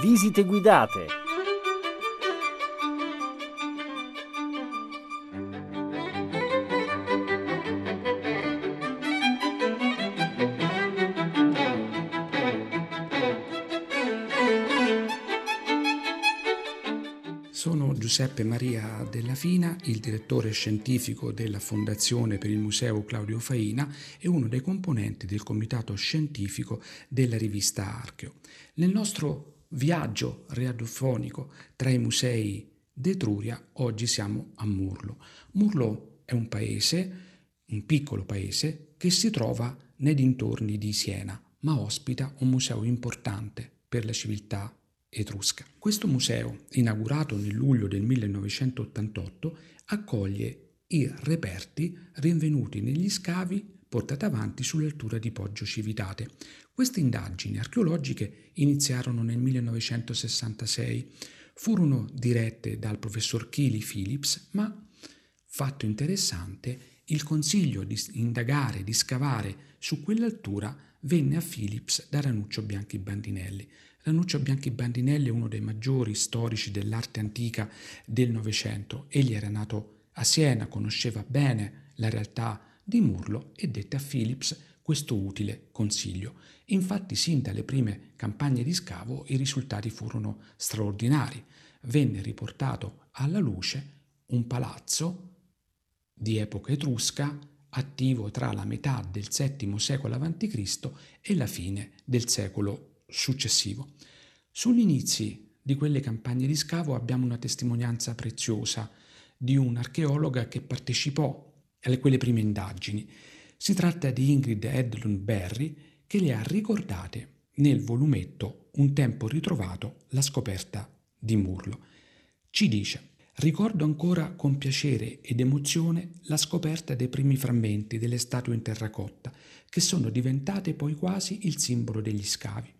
Visite guidate. Giuseppe Maria Della Fina, il direttore scientifico della Fondazione per il Museo Claudio Faina e uno dei componenti del comitato scientifico della rivista Archeo. Nel nostro viaggio radiofonico tra i musei d'Etruria, oggi siamo a Murlo. Murlo è un paese, un piccolo paese, che si trova nei dintorni di Siena, ma ospita un museo importante per la civiltà etrusca. Questo museo, inaugurato nel luglio del 1988, accoglie i reperti rinvenuti negli scavi portati avanti sull'altura di Poggio Civitate, queste indagini archeologiche iniziarono nel 1966, furono dirette dal professor Kili Phillips, ma, fatto interessante, il consiglio di indagare, di scavare su quell'altura venne a Phillips da Ranuccio Bianchi Bandinelli. Ranuccio Bianchi Bandinelli è uno dei maggiori storici dell'arte antica del Novecento. Egli era nato a Siena, conosceva bene la realtà di Murlo e dette a Phillips questo utile consiglio. Infatti, sin dalle prime campagne di scavo, i risultati furono straordinari. Venne riportato alla luce un palazzo di epoca etrusca attivo tra la metà del VII secolo a.C. e la fine del secolo successivo. Sugli inizi di quelle campagne di scavo abbiamo una testimonianza preziosa di un'archeologa che partecipò a quelle prime indagini si tratta di Ingrid Edlund Berry che le ha ricordate nel volumetto Un tempo ritrovato la scoperta di Murlo. Ci dice Ricordo ancora con piacere ed emozione la scoperta dei primi frammenti delle statue in terracotta, che sono diventate poi quasi il simbolo degli scavi.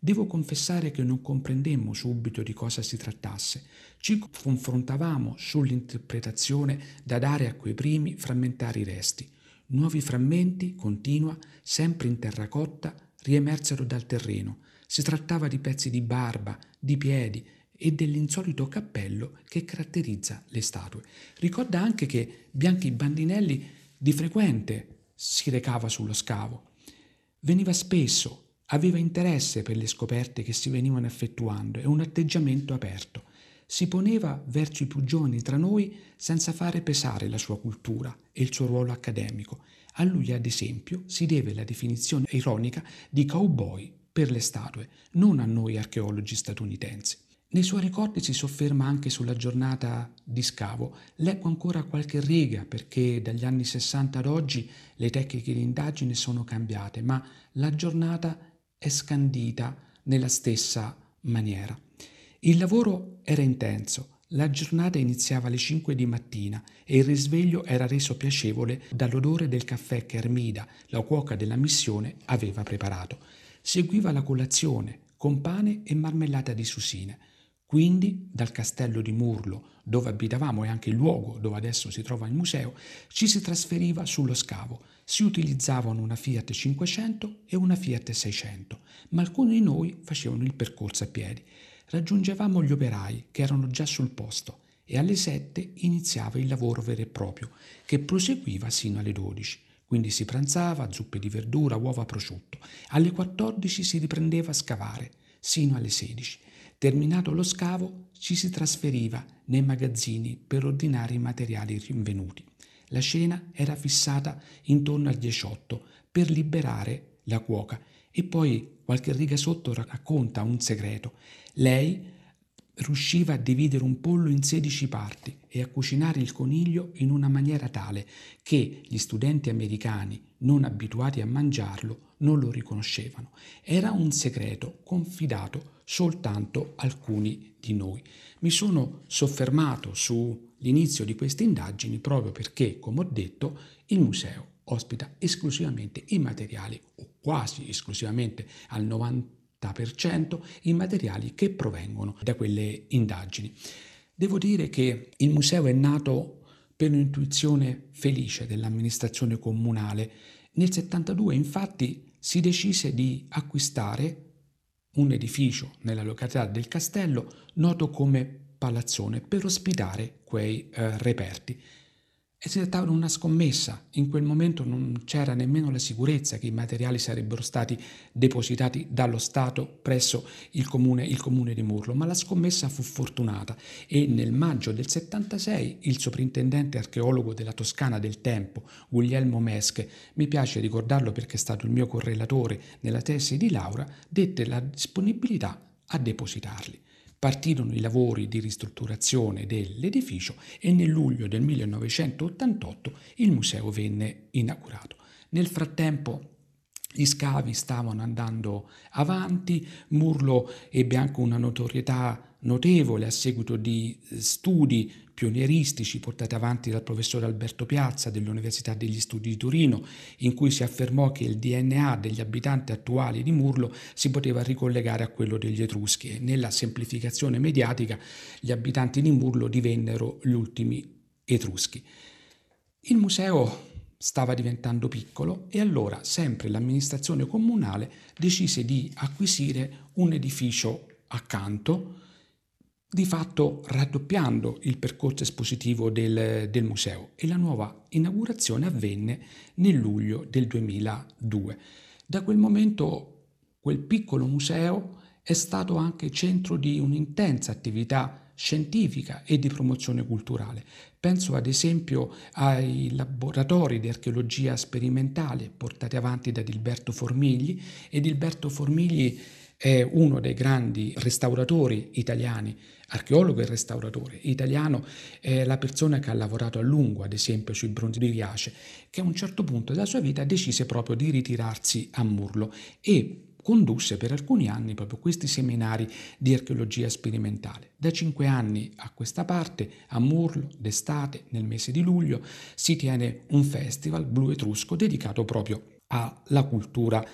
Devo confessare che non comprendemmo subito di cosa si trattasse. Ci confrontavamo sull'interpretazione da dare a quei primi frammentari resti. Nuovi frammenti, continua, sempre in terracotta, riemersero dal terreno. Si trattava di pezzi di barba, di piedi e dell'insolito cappello che caratterizza le statue. Ricorda anche che Bianchi Bandinelli di frequente si recava sullo scavo. Veniva spesso, aveva interesse per le scoperte che si venivano effettuando e un atteggiamento aperto si poneva verso i più giovani tra noi senza fare pesare la sua cultura e il suo ruolo accademico. A lui, ad esempio, si deve la definizione ironica di cowboy per le statue, non a noi archeologi statunitensi. Nei suoi ricordi si sofferma anche sulla giornata di scavo. Leggo ancora qualche riga perché dagli anni 60 ad oggi le tecniche di indagine sono cambiate, ma la giornata è scandita nella stessa maniera. Il lavoro era intenso, la giornata iniziava alle 5 di mattina e il risveglio era reso piacevole dall'odore del caffè che Armida, la cuoca della missione, aveva preparato. Seguiva la colazione con pane e marmellata di susine. Quindi, dal castello di Murlo, dove abitavamo e anche il luogo dove adesso si trova il museo, ci si trasferiva sullo scavo. Si utilizzavano una Fiat 500 e una Fiat 600, ma alcuni di noi facevano il percorso a piedi raggiungevamo gli operai che erano già sul posto e alle 7 iniziava il lavoro vero e proprio, che proseguiva sino alle 12. Quindi si pranzava, zuppe di verdura, uova, prosciutto. Alle 14 si riprendeva a scavare, sino alle 16. Terminato lo scavo, ci si trasferiva nei magazzini per ordinare i materiali rinvenuti. La cena era fissata intorno al 18 per liberare la cuoca e poi qualche riga sotto racconta un segreto. Lei riusciva a dividere un pollo in 16 parti e a cucinare il coniglio in una maniera tale che gli studenti americani non abituati a mangiarlo non lo riconoscevano. Era un segreto confidato soltanto alcuni di noi. Mi sono soffermato sull'inizio di queste indagini proprio perché, come ho detto, il museo ospita esclusivamente i materiali, o quasi esclusivamente al 90%, i materiali che provengono da quelle indagini. Devo dire che il museo è nato per un'intuizione felice dell'amministrazione comunale. Nel 72 infatti si decise di acquistare un edificio nella località del castello noto come Palazzone per ospitare quei eh, reperti. E si trattava di una scommessa. In quel momento non c'era nemmeno la sicurezza che i materiali sarebbero stati depositati dallo Stato presso il comune, il comune di Murlo, ma la scommessa fu fortunata e nel maggio del 76 il soprintendente archeologo della Toscana del tempo, Guglielmo Mesche, mi piace ricordarlo perché è stato il mio correlatore nella tesi di laurea, dette la disponibilità a depositarli. Partirono i lavori di ristrutturazione dell'edificio e nel luglio del 1988 il museo venne inaugurato. Nel frattempo gli scavi stavano andando avanti, Murlo ebbe anche una notorietà notevole a seguito di eh, studi pionieristici portati avanti dal professore Alberto Piazza dell'Università degli Studi di Torino, in cui si affermò che il DNA degli abitanti attuali di Murlo si poteva ricollegare a quello degli Etruschi e nella semplificazione mediatica gli abitanti di Murlo divennero gli ultimi Etruschi. Il museo stava diventando piccolo e allora sempre l'amministrazione comunale decise di acquisire un edificio accanto di fatto raddoppiando il percorso espositivo del, del, museo e la nuova inaugurazione avvenne nel luglio del 2002. Da quel momento quel piccolo museo è stato anche centro di un'intensa attività scientifica e di promozione culturale. Penso ad esempio ai laboratori di archeologia sperimentale portati avanti da Dilberto Formigli e Dilberto Formigli è uno dei grandi restauratori italiani, archeologo e restauratore italiano, è la persona che ha lavorato a lungo, ad esempio, sui bronzi di Riace, che a un certo punto della sua vita decise proprio di ritirarsi a Murlo e condusse per alcuni anni proprio questi seminari di archeologia sperimentale. Da cinque anni a questa parte, a Murlo, d'estate, nel mese di luglio, si tiene un festival blu etrusco dedicato proprio alla cultura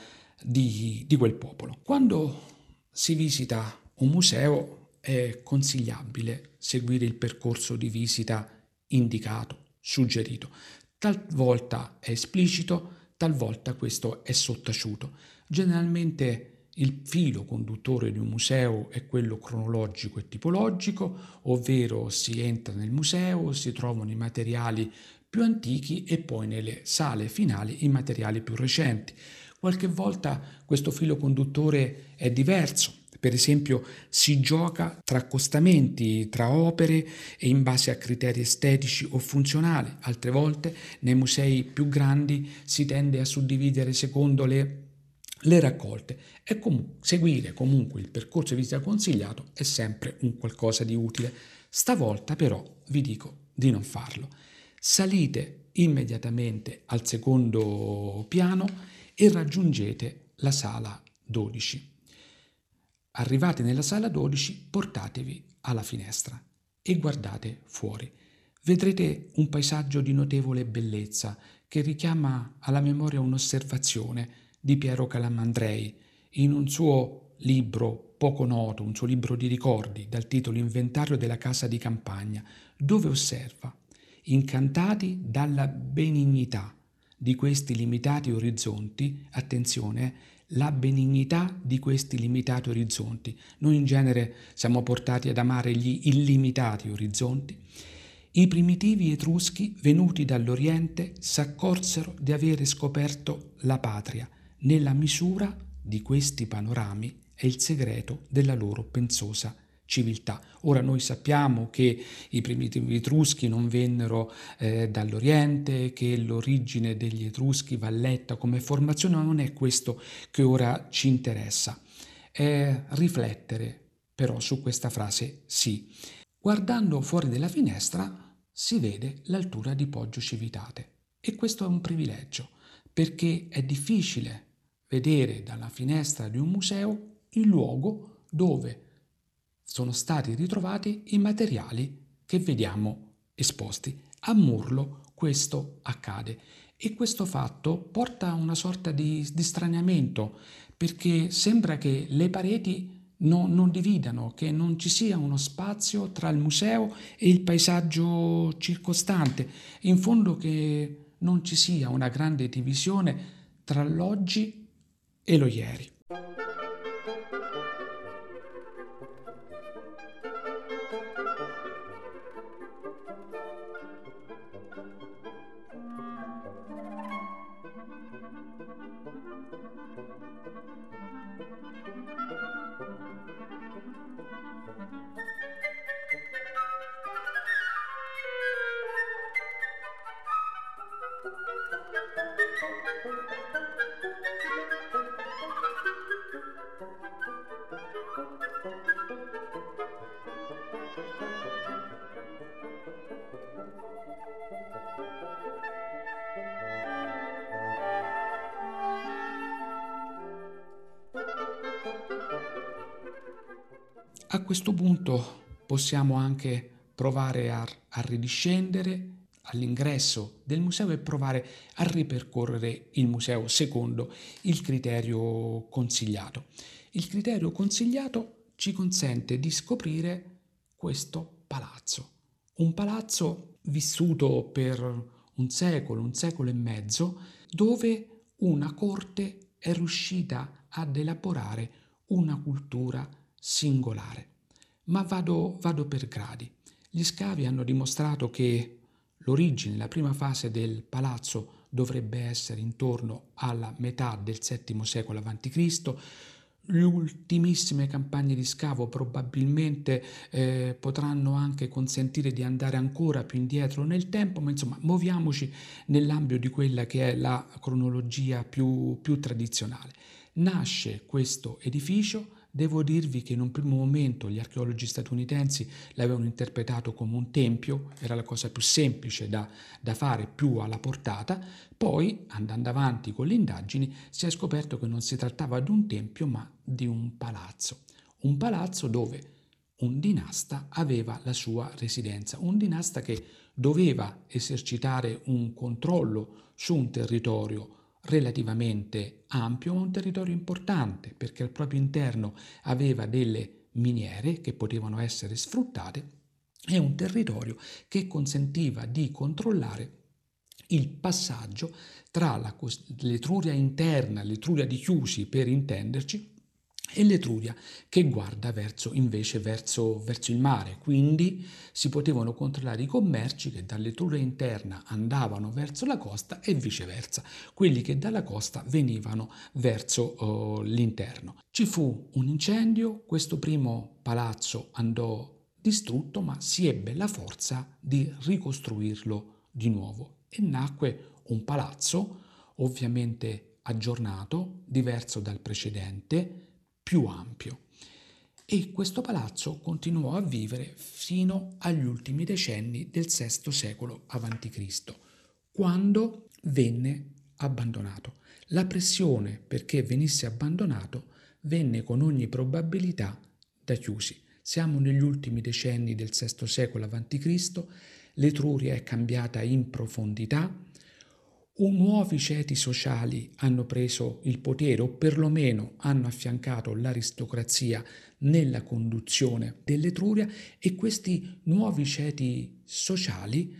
di, di quel popolo. Quando si visita un museo è consigliabile seguire il percorso di visita indicato, suggerito. Talvolta è esplicito, talvolta questo è sottaciuto. Generalmente il filo conduttore di un museo è quello cronologico e tipologico, ovvero si entra nel museo, si trovano i materiali più antichi e poi nelle sale finali i materiali più recenti. Qualche volta questo filo conduttore è diverso, per esempio si gioca tra accostamenti, tra opere e in base a criteri estetici o funzionali. Altre volte nei musei più grandi si tende a suddividere secondo le, le raccolte e com- seguire comunque il percorso di visita consigliato è sempre un qualcosa di utile. Stavolta però vi dico di non farlo. Salite immediatamente al secondo piano e raggiungete la sala 12. Arrivate nella sala 12, portatevi alla finestra e guardate fuori. Vedrete un paesaggio di notevole bellezza che richiama alla memoria un'osservazione di Piero Calamandrei in un suo libro poco noto, un suo libro di ricordi dal titolo Inventario della casa di campagna, dove osserva, incantati dalla benignità di questi limitati orizzonti, attenzione, la benignità di questi limitati orizzonti. Noi in genere siamo portati ad amare gli illimitati orizzonti. I primitivi etruschi venuti dall'Oriente s'accorsero di avere scoperto la patria. Nella misura di questi panorami è il segreto della loro pensosa civiltà. Ora noi sappiamo che i primitivi etruschi non vennero eh, dall'Oriente, che l'origine degli etruschi va letta come formazione, ma non è questo che ora ci interessa. È riflettere però su questa frase sì. Guardando fuori dalla finestra si vede l'altura di Poggio Civitate e questo è un privilegio perché è difficile vedere dalla finestra di un museo il luogo dove sono stati ritrovati i materiali che vediamo esposti. A Murlo questo accade e questo fatto porta a una sorta di, di straniamento perché sembra che le pareti non, non dividano, che non ci sia uno spazio tra il museo e il paesaggio circostante, in fondo che non ci sia una grande divisione tra l'oggi e lo ieri. A questo punto possiamo anche provare a, a ridiscendere all'ingresso del museo e provare a ripercorrere il museo secondo il criterio consigliato. Il criterio consigliato ci consente di scoprire questo palazzo, un palazzo vissuto per un secolo, un secolo e mezzo, dove una corte è riuscita ad elaborare una cultura singolare. Ma vado, vado per gradi. Gli scavi hanno dimostrato che l'origine, la prima fase del palazzo dovrebbe essere intorno alla metà del VII secolo a.C., le ultimissime campagne di scavo probabilmente eh, potranno anche consentire di andare ancora più indietro nel tempo, ma insomma muoviamoci nell'ambito di quella che è la cronologia più, più tradizionale. Nasce questo edificio Devo dirvi che in un primo momento gli archeologi statunitensi l'avevano interpretato come un tempio, era la cosa più semplice da, da, fare, più alla portata, poi andando avanti con le indagini si è scoperto che non si trattava di un tempio ma di un palazzo, un palazzo dove un dinasta aveva la sua residenza, un dinasta che doveva esercitare un controllo su un territorio relativamente ampio, ma un territorio importante perché al proprio interno aveva delle miniere che potevano essere sfruttate e un territorio che consentiva di controllare il passaggio tra l'Etruria interna, l'Etruria di Chiusi per intenderci, e l'Etruria che guarda verso, invece verso, verso, il mare. Quindi si potevano controllare i commerci che dall'Etruria interna andavano verso la costa e viceversa, quelli che dalla costa venivano verso uh, l'interno. Ci fu un incendio, questo primo palazzo andò distrutto, ma si ebbe la forza di ricostruirlo di nuovo e nacque un palazzo ovviamente aggiornato, diverso dal precedente, più ampio. E questo palazzo continuò a vivere fino agli ultimi decenni del VI secolo a.C., quando venne abbandonato. La pressione perché venisse abbandonato venne con ogni probabilità da Chiusi. Siamo negli ultimi decenni del VI secolo a.C., l'Etruria è cambiata in profondità, nuovi ceti sociali hanno preso il potere o perlomeno hanno affiancato l'aristocrazia nella conduzione dell'Etruria e questi nuovi ceti sociali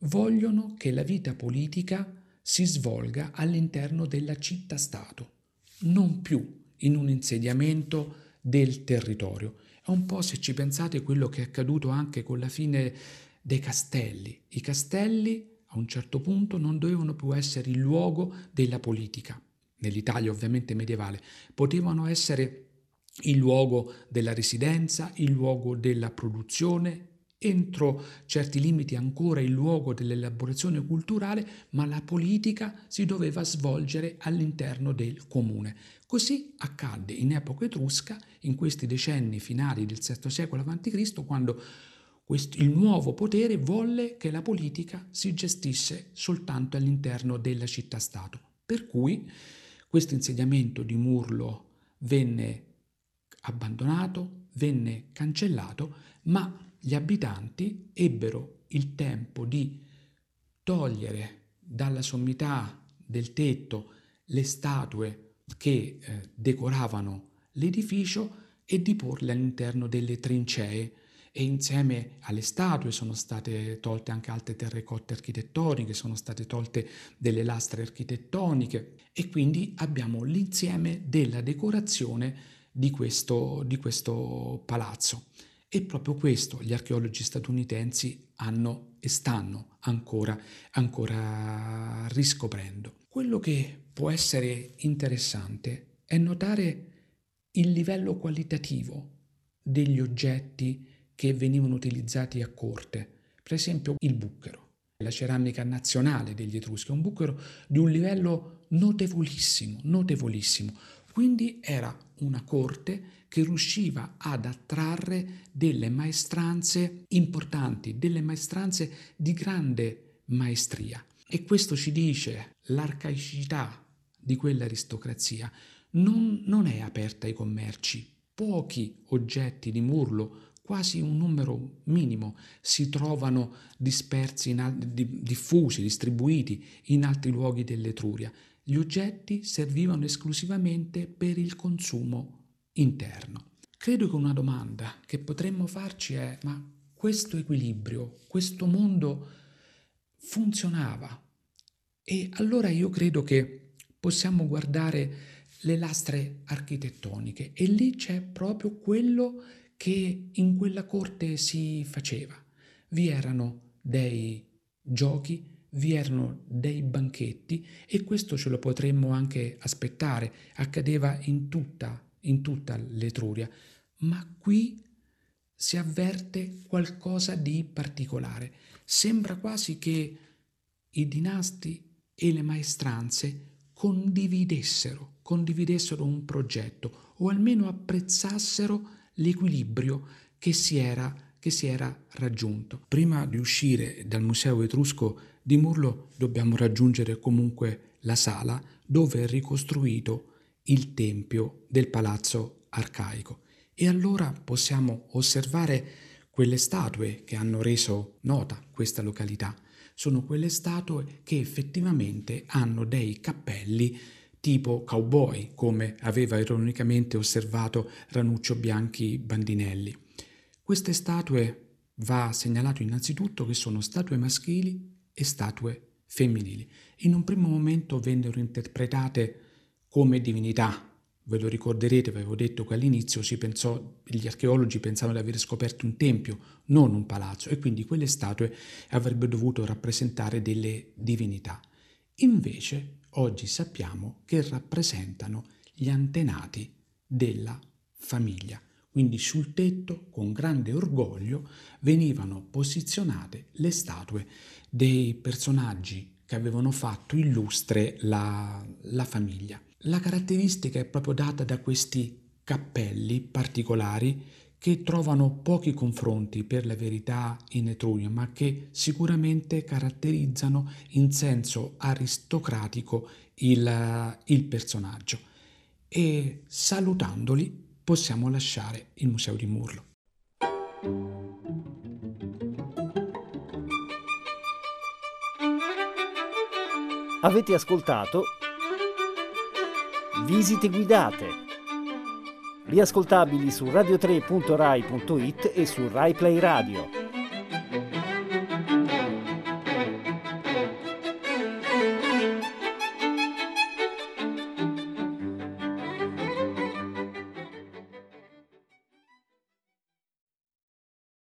vogliono che la vita politica si svolga all'interno della città-stato, non più in un insediamento del territorio. È un po' se ci pensate quello che è accaduto anche con la fine dei castelli. I castelli un certo punto non dovevano più essere il luogo della politica, nell'Italia ovviamente medievale, potevano essere il luogo della residenza, il luogo della produzione, entro certi limiti ancora il luogo dell'elaborazione culturale, ma la politica si doveva svolgere all'interno del comune. Così accadde in epoca etrusca, in questi decenni finali del VI secolo a.C., quando il nuovo potere volle che la politica si gestisse soltanto all'interno della città-stato. Per cui questo insediamento di Murlo venne abbandonato, venne cancellato, ma gli abitanti ebbero il tempo di togliere dalla sommità del tetto le statue che eh, decoravano l'edificio e di porle all'interno delle trincee e insieme alle statue sono state tolte anche altre terrecotte architettoniche, sono state tolte delle lastre architettoniche e quindi abbiamo l'insieme della decorazione di questo, di questo palazzo. E proprio questo gli archeologi statunitensi hanno e stanno ancora, ancora riscoprendo. Quello che può essere interessante è notare il livello qualitativo degli oggetti che venivano utilizzati a corte. Per esempio il bucchero, la ceramica nazionale degli Etruschi, un bucchero di un livello notevolissimo, notevolissimo. Quindi era una corte che riusciva ad attrarre delle maestranze importanti, delle maestranze di grande maestria. E questo ci dice l'arcaicità di quell'aristocrazia non, non è aperta ai commerci. Pochi oggetti di Murlo quasi un numero minimo si trovano dispersi, in, diffusi, distribuiti in altri luoghi dell'Etruria. Gli oggetti servivano esclusivamente per il consumo interno. Credo che una domanda che potremmo farci è ma questo equilibrio, questo mondo funzionava? E allora io credo che possiamo guardare le lastre architettoniche e lì c'è proprio quello che in quella corte si faceva. Vi erano dei giochi, vi erano dei banchetti e questo ce lo potremmo anche aspettare, accadeva in tutta, in tutta l'Etruria, ma qui si avverte qualcosa di particolare. Sembra quasi che i dinasti e le maestranze condividessero, condividessero un progetto o almeno apprezzassero l'equilibrio che si era, che si era raggiunto. Prima di uscire dal Museo Etrusco di Murlo dobbiamo raggiungere comunque la sala dove è ricostruito il tempio del palazzo arcaico e allora possiamo osservare quelle statue che hanno reso nota questa località. Sono quelle statue che effettivamente hanno dei cappelli tipo cowboy, come aveva ironicamente osservato Ranuccio Bianchi Bandinelli. Queste statue va segnalato innanzitutto che sono statue maschili e statue femminili. In un primo momento vennero interpretate come divinità. Ve lo ricorderete, vi avevo detto che all'inizio pensò, gli archeologi pensavano di aver scoperto un tempio, non un palazzo, e quindi quelle statue avrebbero dovuto rappresentare delle divinità. Invece oggi sappiamo che rappresentano gli antenati della famiglia. Quindi sul tetto, con grande orgoglio, venivano posizionate le statue dei personaggi che avevano fatto illustre la, la famiglia. La caratteristica è proprio data da questi cappelli particolari che trovano pochi confronti per la verità in Etruria, ma che sicuramente caratterizzano in senso aristocratico il, il personaggio. E salutandoli possiamo lasciare il Museo di Murlo. Avete ascoltato Visite guidate riascoltabili su radio3.rai.it e su RaiPlay Radio.